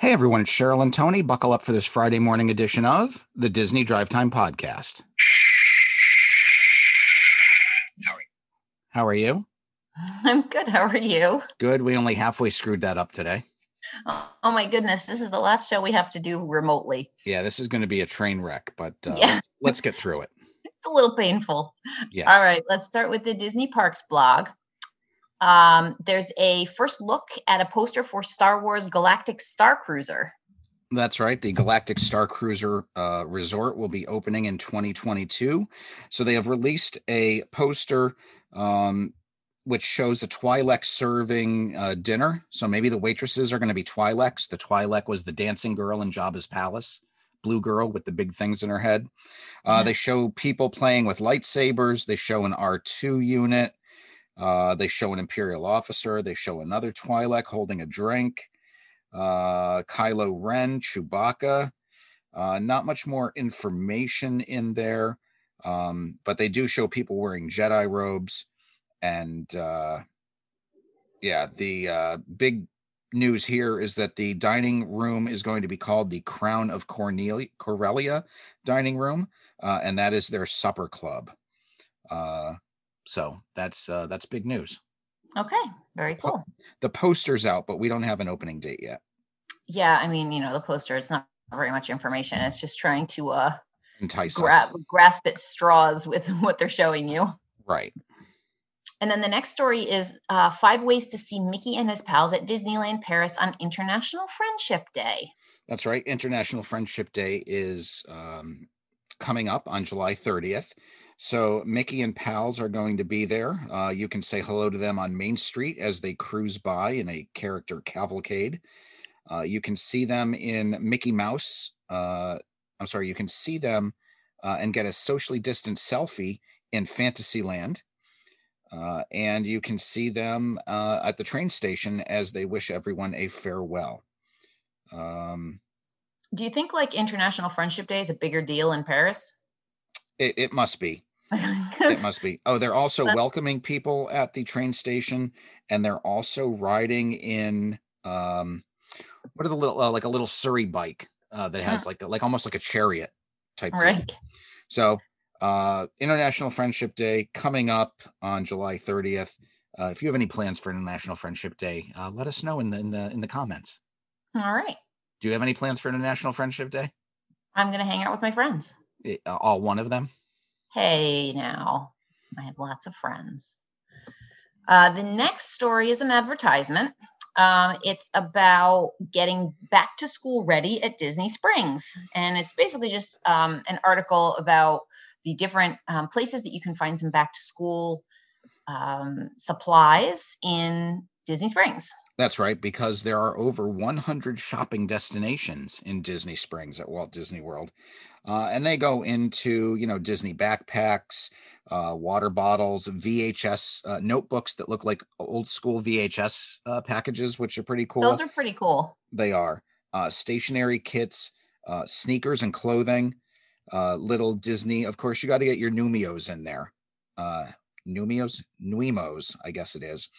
Hey everyone, it's Cheryl and Tony. Buckle up for this Friday morning edition of the Disney Drive Time Podcast. Sorry. How are you? I'm good. How are you? Good. We only halfway screwed that up today. Oh, oh my goodness, this is the last show we have to do remotely. Yeah, this is going to be a train wreck, but uh, Yeah. let's get through it. It's a little painful. Yes. All right, let's start with the Disney Parks blog. Um, there's a first look at a poster for Star Wars Galactic Star Cruiser. That's right. The Galactic Star Cruiser uh, Resort will be opening in 2022. So they have released a poster um, which shows a Twi'lek serving uh, dinner. So maybe the waitresses are going to be Twi'leks. The Twi'lek was the dancing girl in Jabba's palace, blue girl with the big things in her head. Uh, Yeah. They show people playing with lightsabers. They show an R2 unit. Uh, they show an Imperial officer. They show another Twi'lek holding a drink uh, Kylo Ren, Chewbacca. Uh, not much more information in there, um, but they do show people wearing Jedi robes. And uh, yeah, the uh, big news here is that the dining room is going to be called the Crown of Cornelia, Corellia Dining Room, uh, and that is their supper club. Uh, so that's uh, that's big news. Okay, very cool. The poster's out, but we don't have an opening date yet. Yeah, I mean, you know, the poster, it's not very much information. It's just trying to uh, Entice us. grasp at straws with what they're showing you. Right. And then the next story is uh, five ways to see Mickey and his pals at Disneyland Paris on International Friendship Day. That's right. International Friendship Day is um, coming up on July 30th. So Mickey and pals are going to be there. Uh, you can say hello to them on Main Street as they cruise by in a character cavalcade. Uh, you can see them in Mickey Mouse. Uh, I'm sorry, you can see them uh, and get a socially distant selfie in Fantasyland. Uh, and you can see them uh, at the train station as they wish everyone a farewell. Um, Do you think like International Friendship Day is a bigger deal in Paris? It, it must be. It must be. Oh, they're also welcoming people at the train station, and they're also riding in um, what are the little uh, like a little Surrey bike uh, that has like a, like almost like a chariot type. right. So, uh, International Friendship Day coming up on July 30th. Uh, if you have any plans for International Friendship Day, uh, let us know in the in the in the comments. All right. Do you have any plans for International Friendship Day? I'm gonna hang out with my friends. Eh, uh, all one of them. Hey now. I have lots of friends. Uh, the next story is an advertisement. Um, it's about getting back to school ready at Disney Springs. And it's basically just um, an article about the different um, places that you can find some back to school um, supplies in Disney Springs. That's right, because there are over 100 shopping destinations in Disney Springs at Walt Disney World. Uh, and they go into, you know, Disney backpacks, uh, water bottles, VHS uh, notebooks that look like old school VHS uh, packages, which are pretty cool. Those are pretty cool. they are. Uh, stationary kits, uh, sneakers and clothing, uh, little Disney. Of course, you got to get your Numios in there. Uh, Numios? Nuimos, I guess it is.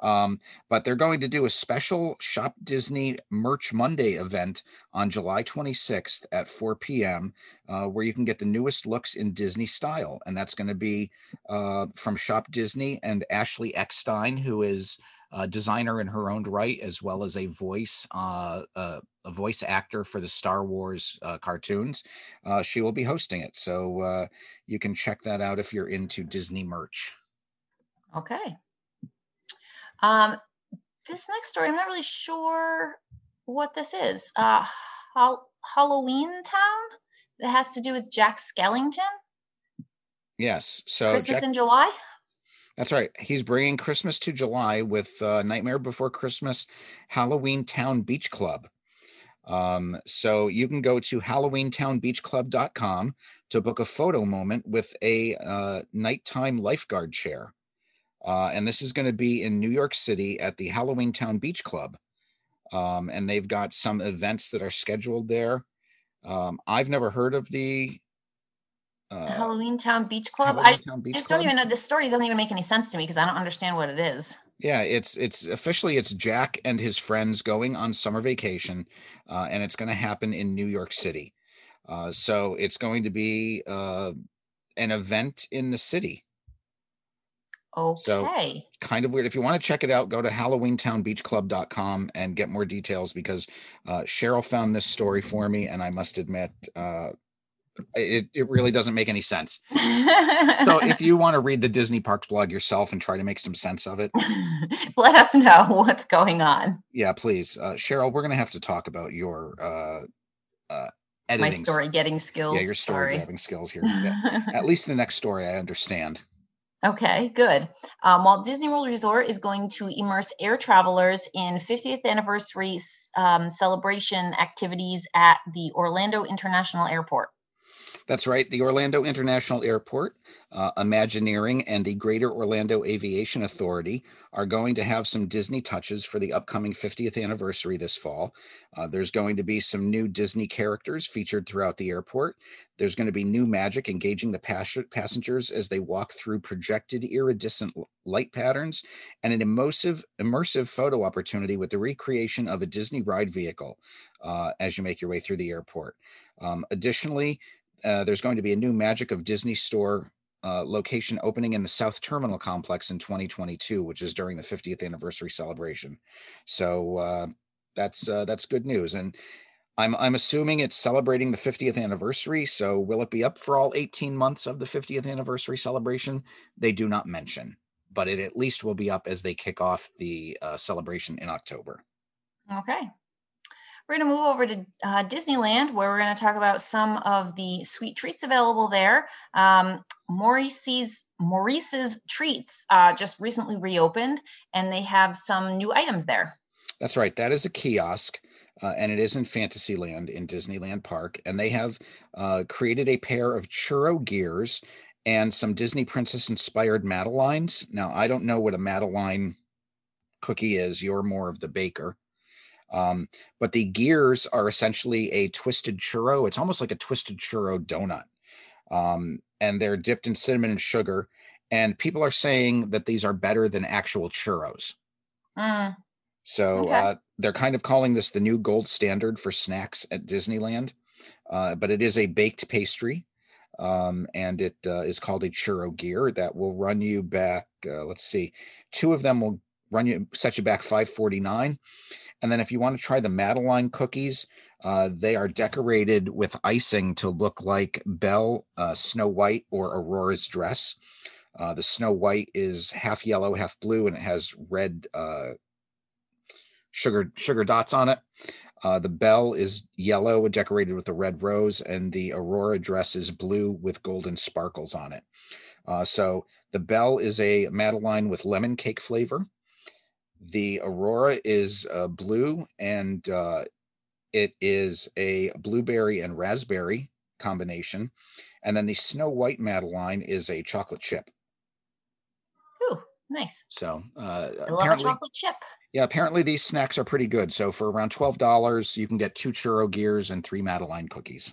Um, but they're going to do a special Shop Disney Merch Monday event on July 26th at 4 p.m., uh, where you can get the newest looks in Disney style. And that's going to be uh, from Shop Disney and Ashley Eckstein, who is a designer in her own right, as well as a voice, uh, uh, a voice actor for the Star Wars uh, cartoons. Uh, she will be hosting it. So uh, you can check that out if you're into Disney merch. Okay. Um, this next story, I'm not really sure what this is. Uh, Hal- Halloween Town that has to do with Jack Skellington. Yes. So Christmas Jack- in July. That's right. He's bringing Christmas to July with uh, Nightmare Before Christmas Halloween Town Beach Club. Um, so you can go to HalloweenTownBeachClub.com to book a photo moment with a uh, nighttime lifeguard chair. Uh, and this is going to be in New York City at the Halloween Town Beach Club. Um, and they've got some events that are scheduled there. Um, I've never heard of the Uh, Halloween Town Beach Club. Halloween I Beach just Club. don't even know. This story doesn't even make any sense to me because I don't understand what it is. Yeah, it's it's officially it's Jack and his friends going on summer vacation, uh, and it's going to happen in New York City. Uh, so it's going to be uh, an event in the city. Okay. Kind of weird. If you want to check it out, go to HalloweenTownBeachClub.com and get more details because uh, Cheryl found this story for me, and I must admit, uh, it, it really doesn't make any sense. So if you want to read the Disney Parks blog yourself and try to make some sense of it, let us know what's going on. yeah, please, uh, Cheryl, we're going to have to talk about your uh, uh, editing. My story getting skills. Yeah, your story grabbing skills here. At least the next story I understand. Okay, good. Um, Walt Disney World Resort is going to immerse air travelers in 50th anniversary um, celebration activities at the Orlando International Airport. That's right. The Orlando International Airport, uh, Imagineering, and the Greater Orlando Aviation Authority are going to have some Disney touches for the upcoming 50th anniversary this fall. Uh, there's going to be some new Disney characters featured throughout the airport. There's going to be new magic engaging the pas- passengers as they walk through projected iridescent light patterns and an immersive, immersive photo opportunity with the recreation of a Disney ride vehicle uh, as you make your way through the airport. Um, additionally, uh, there's going to be a new Magic of Disney store uh, location opening in the South Terminal complex in 2022, which is during the 50th anniversary celebration. So uh, that's uh, that's good news, and I'm I'm assuming it's celebrating the 50th anniversary. So will it be up for all 18 months of the 50th anniversary celebration? They do not mention, but it at least will be up as they kick off the uh, celebration in October. Okay. We're going to move over to uh, Disneyland, where we're going to talk about some of the sweet treats available there. Um, Maurice's Maurice's Treats uh, just recently reopened, and they have some new items there. That's right. That is a kiosk, uh, and it is in Fantasyland in Disneyland Park. And they have uh, created a pair of churro gears and some Disney Princess inspired Madelines. Now, I don't know what a Madeline cookie is. You're more of the baker. Um, but the gears are essentially a twisted churro. It's almost like a twisted churro donut. Um, and they're dipped in cinnamon and sugar. And people are saying that these are better than actual churros. Mm, So Okay. uh, they're kind of calling this the new gold standard for snacks at Disneyland, uh, but it is a baked pastry, um, and it uh, is called a churro gear that will run you back. Uh, let's see, two of them will run you set you back five forty nine, and then if you want to try the Madeline cookies, uh, they are decorated with icing to look like Belle, uh, Snow White, or Aurora's dress. Uh, the Snow White is half yellow, half blue, and it has red uh, sugar sugar dots on it. Uh, the Belle is yellow, decorated with a red rose, and the aurora dress is blue with golden sparkles on it. Uh, so the Belle is a Madeline with lemon cake flavor. The aurora is uh, blue, and uh, it is a blueberry and raspberry combination. And then the Snow White Madeline is a chocolate chip. ooh, nice. So uh, I love a chocolate chip. Yeah, apparently these snacks are pretty good. So for around twelve dollars, you can get two churro gears and three Madeline cookies.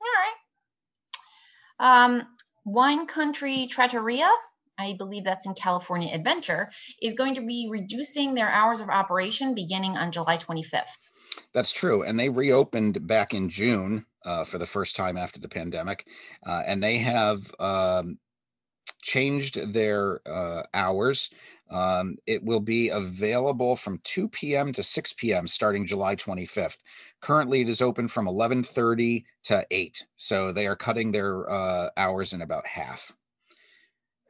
All right. Um, Wine Country Trattoria, I believe that's in California Adventure, is going to be reducing their hours of operation beginning on July 25th. That's true, and they reopened back in June uh, for the first time after the pandemic, uh, and they have um, changed their uh, hours. Um, it will be available from 2 p.m. to 6 p.m. starting July 25th. Currently, it is open from 11:30 to 8, so they are cutting their uh, hours in about half.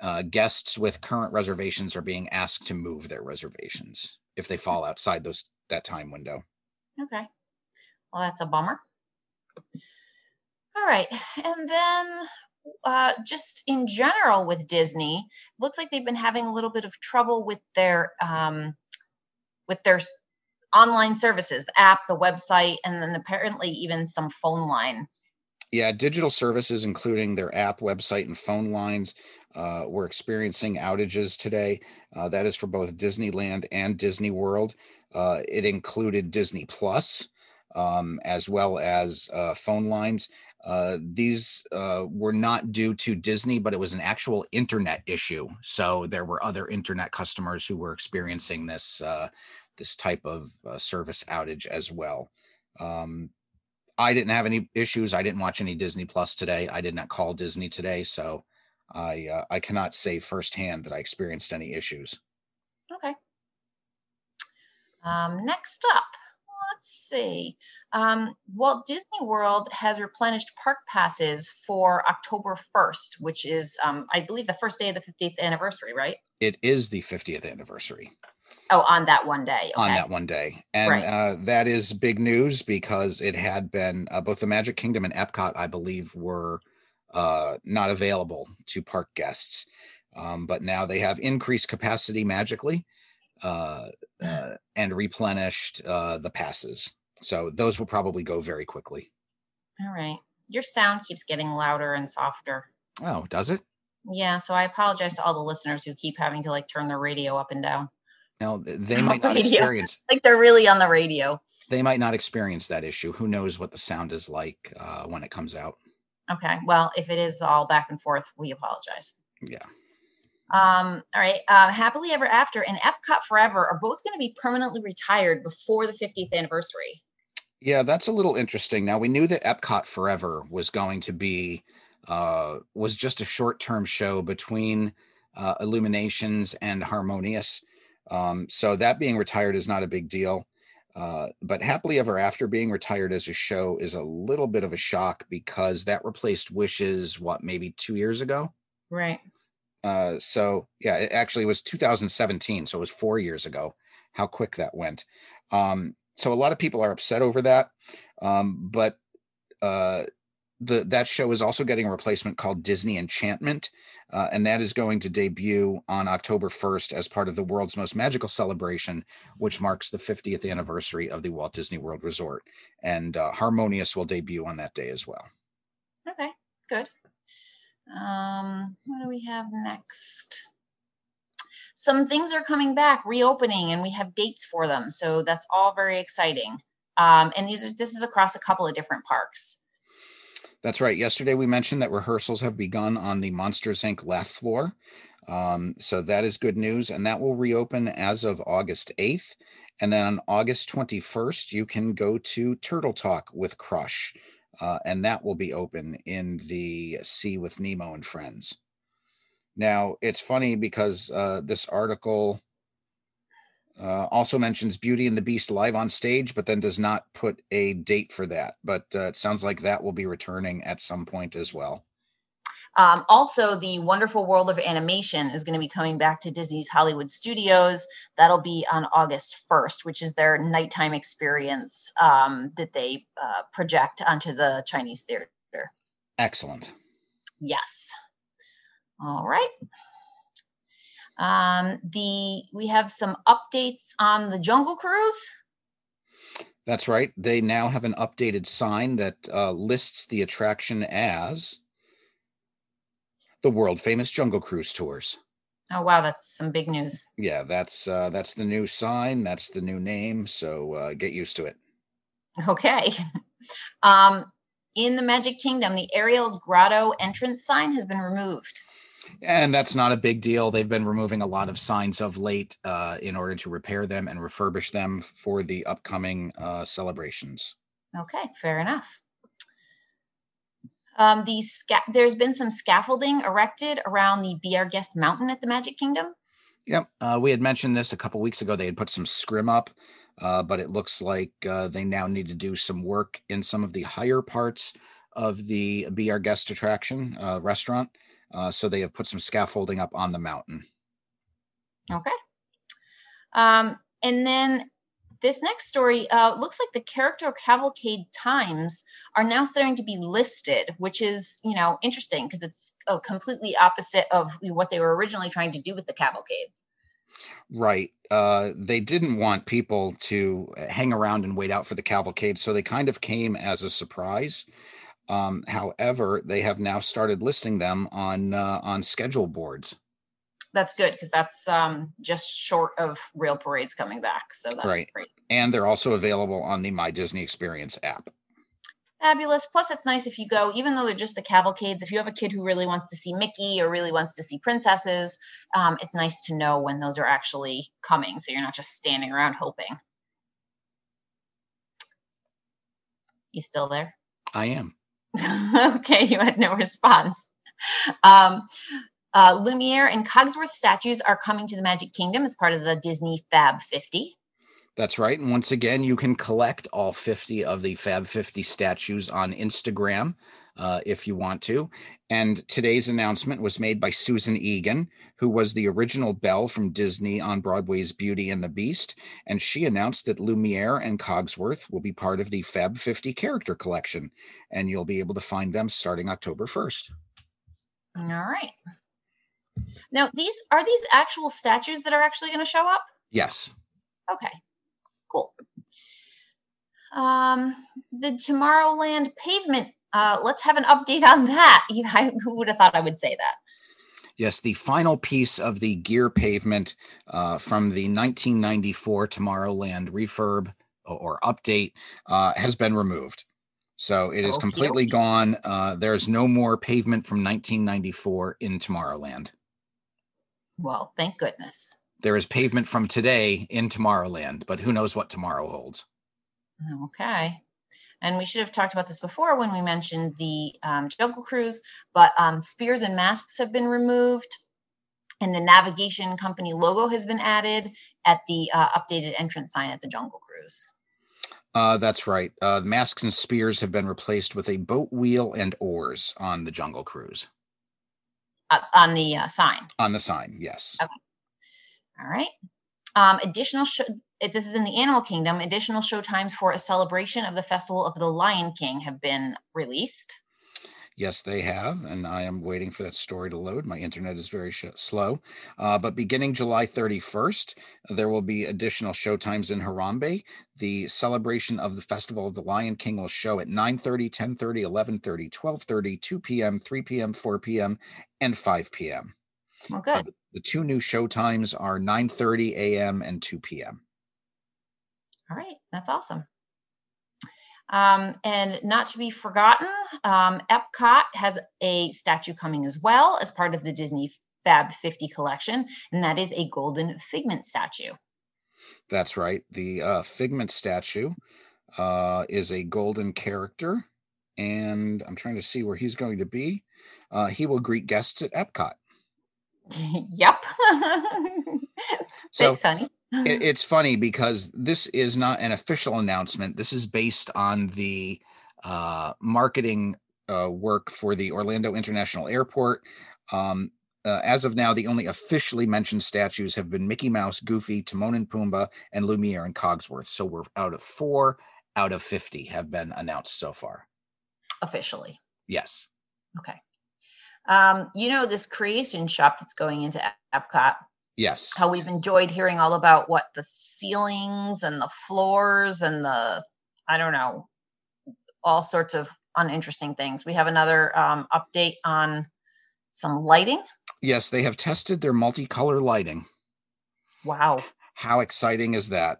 Uh, guests with current reservations are being asked to move their reservations if they fall outside those that time window. Okay. Well, that's a bummer. All right. And then uh, just in general with Disney, looks like they've been having a little bit of trouble with their um, with their online services, the app, the website, and then apparently even some phone lines. Yeah, digital services, including their app, website, and phone lines, uh, were experiencing outages today. Uh, that is for both Disneyland and Disney World. Uh, it included Disney Plus, um, as well as uh, phone lines. Uh, these uh, were not due to Disney, but it was an actual internet issue. So there were other internet customers who were experiencing this this type of service outage as well. Um, I didn't have any issues. I didn't watch any Disney Plus today. I did not call Disney today, so I uh, I cannot say firsthand that I experienced any issues. Okay. Um, next up, let's see. Um, Walt Disney World has replenished park passes for October 1st, which is, um, I believe, the first day of the 50th anniversary, right? It is the 50th anniversary. Oh, on that one day. On that one day. And Right. uh, that is big news because it had been uh, both the Magic Kingdom and Epcot, I believe, were uh, not available to park guests. Um, but now they have increased capacity magically uh, uh, and replenished uh, the passes. So those will probably go very quickly. All right. Your sound keeps getting louder and softer. Oh, does it? Yeah, so I apologize to all the listeners who keep having to like turn their radio up and down. No, th- they might not Radio. experience. Like they're really on the radio. They might not experience that issue. Who knows what the sound is like uh, when it comes out? Okay. Well, if it is all back and forth, we apologize. Yeah. Um, all right. Uh, Happily Ever After and Epcot Forever are both going to be permanently retired before the 50th anniversary. Yeah, that's a little interesting. Now we knew that Epcot Forever was going to be uh was just a short-term show between uh Illuminations and Harmonious. Um so that being retired is not a big deal. Uh but Happily Ever After being retired as a show is a little bit of a shock because that replaced Wishes what maybe 2 years ago. Right. Uh, so yeah, it actually was 2017, so it was four years ago. How quick that went. Um, so a lot of people are upset over that, um, but uh, the that show is also getting a replacement called Disney Enchantment, uh, and that is going to debut on October 1st as part of the world's most magical celebration, which marks the 50th anniversary of the Walt Disney World Resort. And uh, Harmonious will debut on that day as well. Okay. Good. Um, what do we have next? Some things are coming back, reopening, and we have dates for them. So that's all very exciting. Um, and these are this is across a couple of different parks. That's right. Yesterday we mentioned that rehearsals have begun on the Monsters Inc. laugh floor. Um, so that is good news, and that will reopen as of August 8th. And then on August 21st, you can go to Turtle Talk with Crush, uh, and that will be open in the Sea with Nemo and Friends. Now, it's funny because uh, this article uh, also mentions Beauty and the Beast live on stage, but then does not put a date for that. But uh, it sounds like that will be returning at some point as well. Um, also, the Wonderful World of Animation is going to be coming back to Disney's Hollywood Studios. That'll be on August 1st, which is their nighttime experience um, that they uh, project onto the Chinese theater. Excellent. Yes. All right. Um, the we have some updates on the Jungle Cruise. That's right. They now have an updated sign that uh, lists the attraction as the world famous Jungle Cruise tours. Oh wow, that's some big news. Yeah, that's uh, that's the new sign. That's the new name. So uh, get used to it. Okay. Um, in the Magic Kingdom, the Ariel's Grotto entrance sign has been removed. And that's not a big deal. They've been removing a lot of signs of late uh, in order to repair them and refurbish them for the upcoming uh, celebrations. Okay, fair enough. Um, the sca- there's been some scaffolding erected around the Be Our Guest Mountain at the Magic Kingdom. Yep. Uh, we had mentioned this a couple weeks ago. They had put some scrim up, uh, but it looks like uh, they now need to do some work in some of the higher parts of the Be Our Guest attraction uh, restaurant. Uh, so they have put some scaffolding up on the mountain. Okay. Um, and then this next story uh, looks like the character cavalcade times are now starting to be listed, which is you know interesting because it's uh, completely opposite of what they were originally trying to do with the cavalcades. Right. Uh, they didn't want people to hang around and wait out for the cavalcade, so they kind of came as a surprise. Um, however, they have now started listing them on uh, on schedule boards. That's good because that's um, just short of real parades coming back, so that's Right. great. and they're also available on the My Disney Experience app. fabulous. Plus, it's nice if you go, even though they're just the cavalcades, if you have a kid who really wants to see Mickey or really wants to see princesses, um, it's nice to know when those are actually coming. So you're not just standing around hoping. You still there? I am. okay, you had no response. Um, uh, Lumiere and Cogsworth statues are coming to the Magic Kingdom as part of the Disney Fab 50. That's right. And once again, you can collect all 50 of the Fab 50 statues on Instagram uh, if you want to. And today's announcement was made by Susan Egan, who was the original Belle from Disney on Broadway's Beauty and the Beast. And she announced that Lumiere and Cogsworth will be part of the Fab 50 character collection. And you'll be able to find them starting October 1st. All right. Now, these are these actual statues that are actually going to show up? Yes. Okay. Cool. Um, the Tomorrowland pavement. Uh, let's have an update on that. You, I, who would have thought I would say that? Yes, the final piece of the gear pavement uh, from the 1994 Tomorrowland refurb or, or update uh, has been removed. So it is Okey completely gone. Uh, there's no more pavement from 1994 in Tomorrowland. Well, thank goodness. There is pavement from today in Tomorrowland, but who knows what tomorrow holds? Okay. And we should have talked about this before when we mentioned the um, Jungle Cruise, but um, spears and masks have been removed, and the navigation company logo has been added at the uh, updated entrance sign at the Jungle Cruise. Uh, that's right. Uh, masks and spears have been replaced with a boat wheel and oars on the Jungle Cruise. Uh, on the uh, sign. On the sign, yes. Okay. All right. Um, additional, sh- if this is in the Animal Kingdom, additional show times for a celebration of the Festival of the Lion King have been released. Yes, they have, and I am waiting for that story to load. My internet is very sh- slow. Uh, but beginning July 31st, there will be additional showtimes in Harambe. The celebration of the Festival of the Lion King will show at 9:30, 10:30, 11:30, 12:30, 2 p.m., 3 p.m., 4 p.m., and 5 p.m. Well, Uh, the two new showtimes are 9:30 a.m. and 2 p.m. All right. That's awesome. Um, and not to be forgotten, um, Epcot has a statue coming as well as part of the Disney Fab 50 collection, and that is a golden figment statue. That's right. The uh, Figment statue uh, is a golden character, and I'm trying to see where he's going to be. Uh, he will greet guests at Epcot. yep. So Thanks, honey. It, it's funny because this is not an official announcement. This is based on the uh, marketing uh, work for the Orlando International Airport. Um, uh, as of now, the only officially mentioned statues have been Mickey Mouse, Goofy, Timon and Pumbaa, and Lumiere and Cogsworth. So we're out of four out of 50 have been announced so far. Officially. Yes. Okay. Um, you know, this creation shop that's going into Ep- Epcot, Yes. how we've enjoyed hearing all about what the ceilings and the floors and the, I don't know, all sorts of uninteresting things. We have another um, update on some lighting. Yes, they have tested their multicolor lighting. Wow. How exciting is that?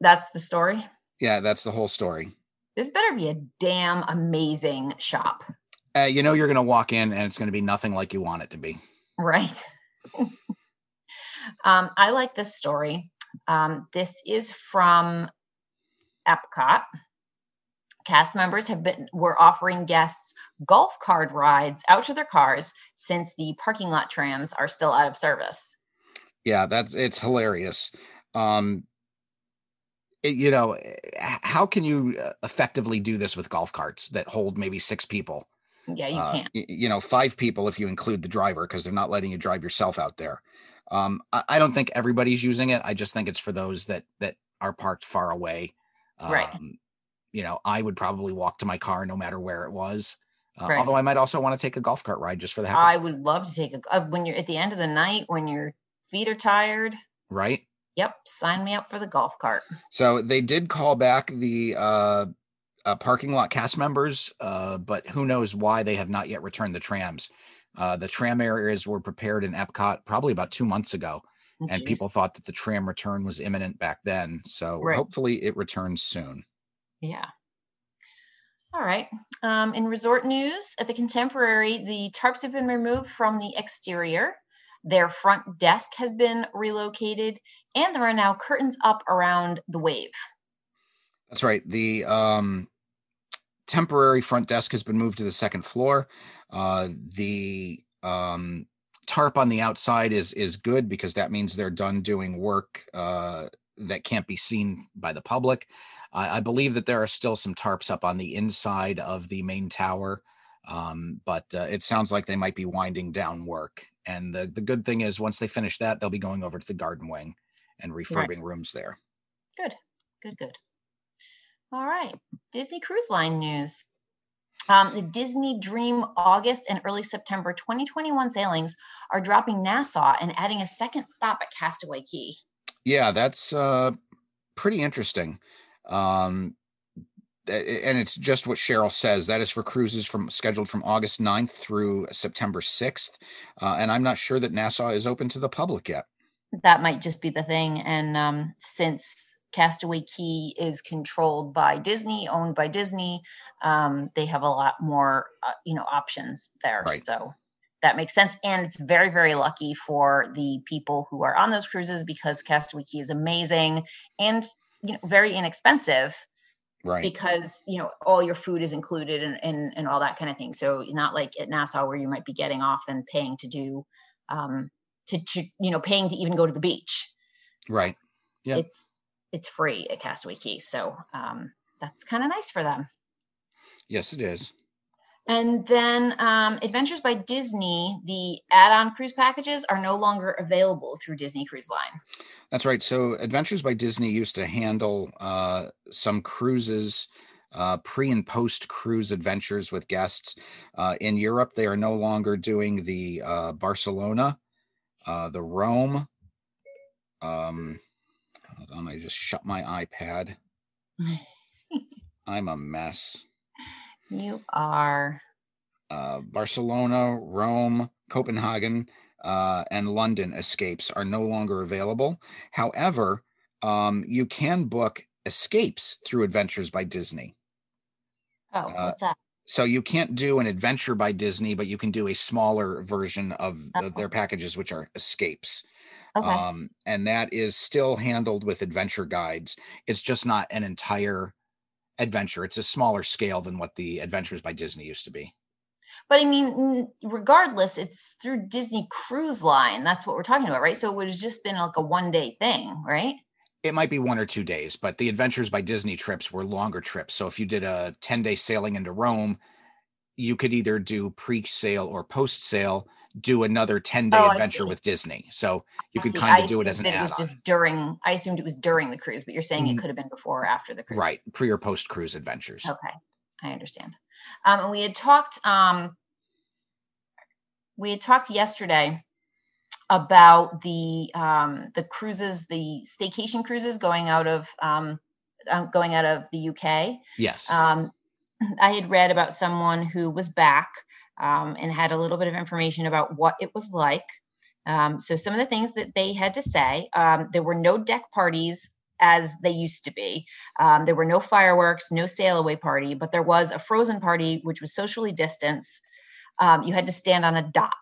That's the story. Yeah, that's the whole story. This better be a damn amazing shop, Uh, you know, you're going to walk in and it's going to be nothing like you want it to be. right? um, I like this story. Um, this is from Epcot. Cast members have been were offering guests golf cart rides out to their cars since the parking lot trams are still out of service. Yeah, that's it's hilarious. Um, it- you know, how can you uh, effectively do this with golf carts that hold maybe six people? Yeah, you Uh, can't. you know, five people if you include the driver because they're not letting you drive yourself out there. Um, I, I don't think everybody's using it. I just think it's for those that that are parked far away. Um, Right. You know, I would probably walk to my car no matter where it was. Uh, Right. Although I might also want to take a golf cart ride just for the heck of it, I would love to take a uh, when you're at the end of the night when your feet are tired. right? Yep, sign me up for the golf cart. So they did call back the uh, uh, parking lot cast members, uh, but who knows why they have not yet returned the trams. Uh, the tram areas were prepared in Epcot probably about two months ago, and Jeez. people thought that the tram return was imminent back then. So Right. hopefully it returns soon. Yeah. All right. Um, in resort news, at the Contemporary, the tarps have been removed from the exterior. Their front desk has been relocated, and there are now curtains up around the wave. That's right. The um, temporary front desk has been moved to the second floor. Uh, the um, tarp on the outside is is good because that means they're done doing work uh, that can't be seen by the public. I, I, believe that there are still some tarps up on the inside of the main tower, um, but uh, it sounds like they might be winding down work. And the the good thing is, once they finish that, they'll be going over to the garden wing and refurbing right. rooms there. Good, good, good. All right, Disney Cruise Line news. Um, the Disney Dream August and early September 2021 sailings are dropping Nassau and adding a second stop at Castaway Cay. Yeah, that's uh, pretty interesting. Um, and it's just what Cheryl says. That is for cruises from scheduled from August 9th through September 6th. Uh, and I'm not sure that Nassau is open to the public yet. That might just be the thing. And um, since Castaway Cay is controlled by Disney, owned by Disney, um, they have a lot more, uh, you know, options there. Right. So that makes sense. And it's very, very lucky for the people who are on those cruises because Castaway Cay is amazing and you know very inexpensive right because you know all your food is included and, and and all that kind of thing so not like at nassau where you might be getting off and paying to do um to to you know paying to even go to the beach right yeah it's it's free at castaway cay so um that's kind of nice for them yes it is and then um, Adventures by Disney, the add on cruise packages are no longer available through Disney Cruise Line. That's right. So Adventures by Disney used to handle uh, some cruises. Uh, pre and post cruise adventures with guests uh, in Europe. They are no longer doing the uh, Barcelona, uh, the Rome. Um, hold on, I just shut my iPad. I'm a mess. You are. Uh, Barcelona, Rome, Copenhagen, uh, and London escapes are no longer available. However, um, you can book escapes through Adventures by Disney. Oh, uh, what's that? So you can't do an adventure by Disney, but you can do a smaller version of oh. their packages, which are escapes. Okay. Um, and that is still handled with adventure guides. It's just not an entire adventure. It's a smaller scale than what the Adventures by Disney used to be. But I mean, regardless, it's through Disney Cruise Line. That's what we're talking about, right? So it would have just been like a one day thing, right? It might be one or two days, but the Adventures by Disney trips were longer trips. So if you did a 10 day sailing into Rome, you could either do pre sale or post sale do another 10 day oh, adventure with Disney. So you I could kind of do it as an add-on. It was just during I assumed it was during the cruise, but you're saying mm-hmm. it could have been before or after the cruise. Right. Pre or post cruise adventures. Okay. I understand. Um, and we had talked um, we had talked yesterday about the um, the cruises, the staycation cruises going out of um, uh, going out of the UK. Yes. Um, I had read about someone who was back um, and had a little bit of information about what it was like. Um, so, some of the things that they had to say um, there were no deck parties as they used to be. Um, there were no fireworks, no sail away party, but there was a frozen party, which was socially distanced. Um, you had to stand on a dot.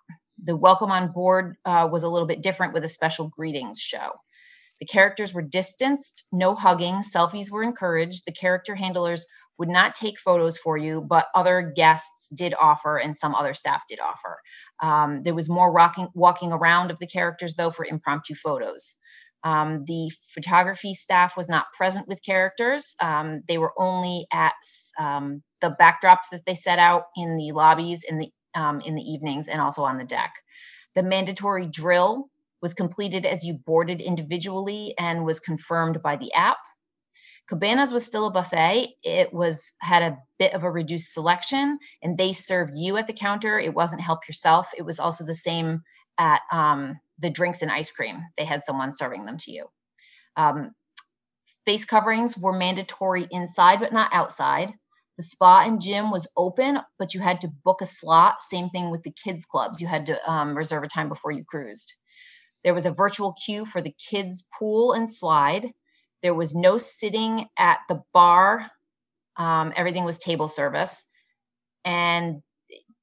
The welcome on board uh, was a little bit different with a special greetings show. The characters were distanced, no hugging, selfies were encouraged. The character handlers would not take photos for you, but other guests did offer, and some other staff did offer. Um, there was more rocking, walking around of the characters, though, for impromptu photos. Um, the photography staff was not present with characters. Um, they were only at um, the backdrops that they set out in the lobbies in the um, in the evenings and also on the deck. The mandatory drill was completed as you boarded individually and was confirmed by the app. Cabanas was still a buffet. It was had a bit of a reduced selection, and they served you at the counter. It wasn't help yourself. It was also the same at um, the drinks and ice cream. They had someone serving them to you. Um, face coverings were mandatory inside, but not outside. The spa and gym was open, but you had to book a slot. Same thing with the kids clubs. You had to um, reserve a time before you cruised. There was a virtual queue for the kids pool and slide. There was no sitting at the bar Um, everything was table service. And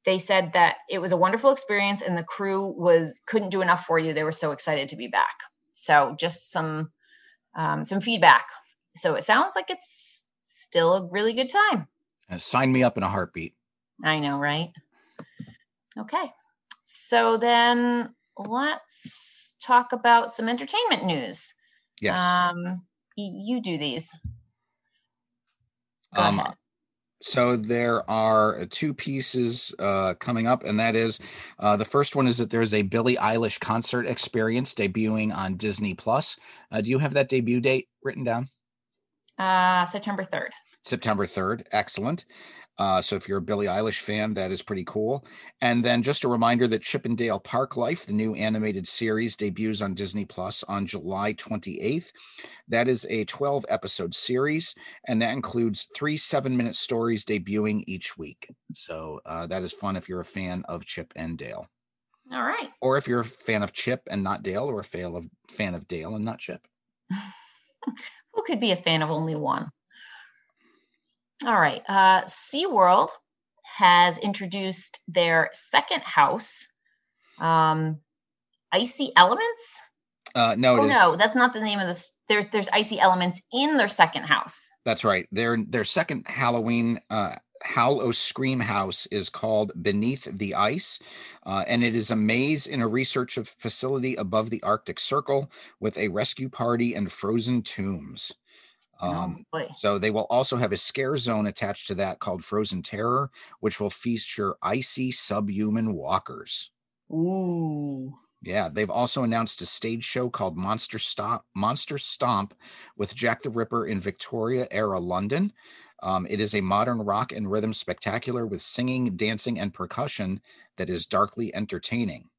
they said that it was a wonderful experience and the crew was couldn't do enough for you. They were so excited to be back. So just some um, some feedback. So it sounds like it's still a really good time. Uh, sign me up in a heartbeat. I know, right? Okay. So then let's talk about some entertainment news. Yes. Um, you do these. Go Um, ahead. So there are two pieces uh, coming up, and that is uh, the first one is that there's a Billie Eilish concert experience debuting on Disney Plus. Uh, do you have that debut date written down? Uh, September 3rd. September 3rd. Excellent. Uh, so if you're a Billie Eilish fan, that is pretty cool. And then just a reminder that Chip and Dale Park Life, the new animated series, debuts on Disney Plus on July 28th. That is a 12 episode series, and that includes three seven minute stories debuting each week. So uh, that is fun if you're a fan of Chip and Dale, All right. or if you're a fan of Chip and not Dale, or a fan of fan of Dale and not Chip. Who could be a fan of only one? All right. Uh, SeaWorld has introduced their second house, um, Icy Elements. Uh, no, it oh is. no, that's not the name of this. There's there's icy elements in their second house. That's right. Their their second Halloween uh Howl Scream House is called Beneath the Ice, uh, and it is a maze in a research of- facility above the Arctic Circle with a rescue party and frozen tombs. Um, oh so they will also have a scare zone attached to that called Frozen Terror, which will feature icy subhuman walkers. Ooh. Yeah, they've also announced a stage show called Monster Stomp, Monster Stomp with Jack the Ripper in Victoria era London. Um, it is a modern rock and rhythm spectacular with singing, dancing, and percussion that is darkly entertaining.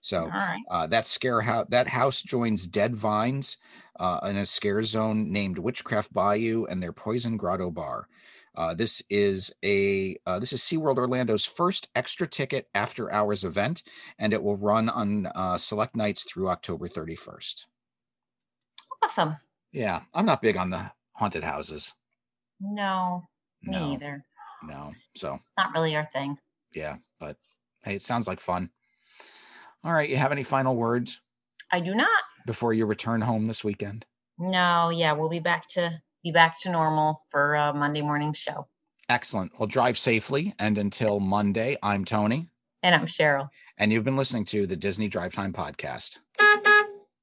So right. uh, that scare house that house joins Dead Vines uh, in a scare zone named Witchcraft Bayou and their Poison Grotto Bar. Uh, this is a uh, this is SeaWorld Orlando's first extra ticket after hours event, and it will run on uh, select nights through October 31st. Awesome. Yeah, I'm not big on the haunted houses. No, me No, either. no. So It's not really our thing. yeah, but hey, it sounds like fun. All right, you have any final words I do not. before you return home this weekend? No, yeah, we'll be back to be back to normal for uh, Monday morning's show. Excellent. Well, drive safely. And until Monday, I'm Tony, And I'm Cheryl. and you've been listening to the Disney Drive Time Podcast.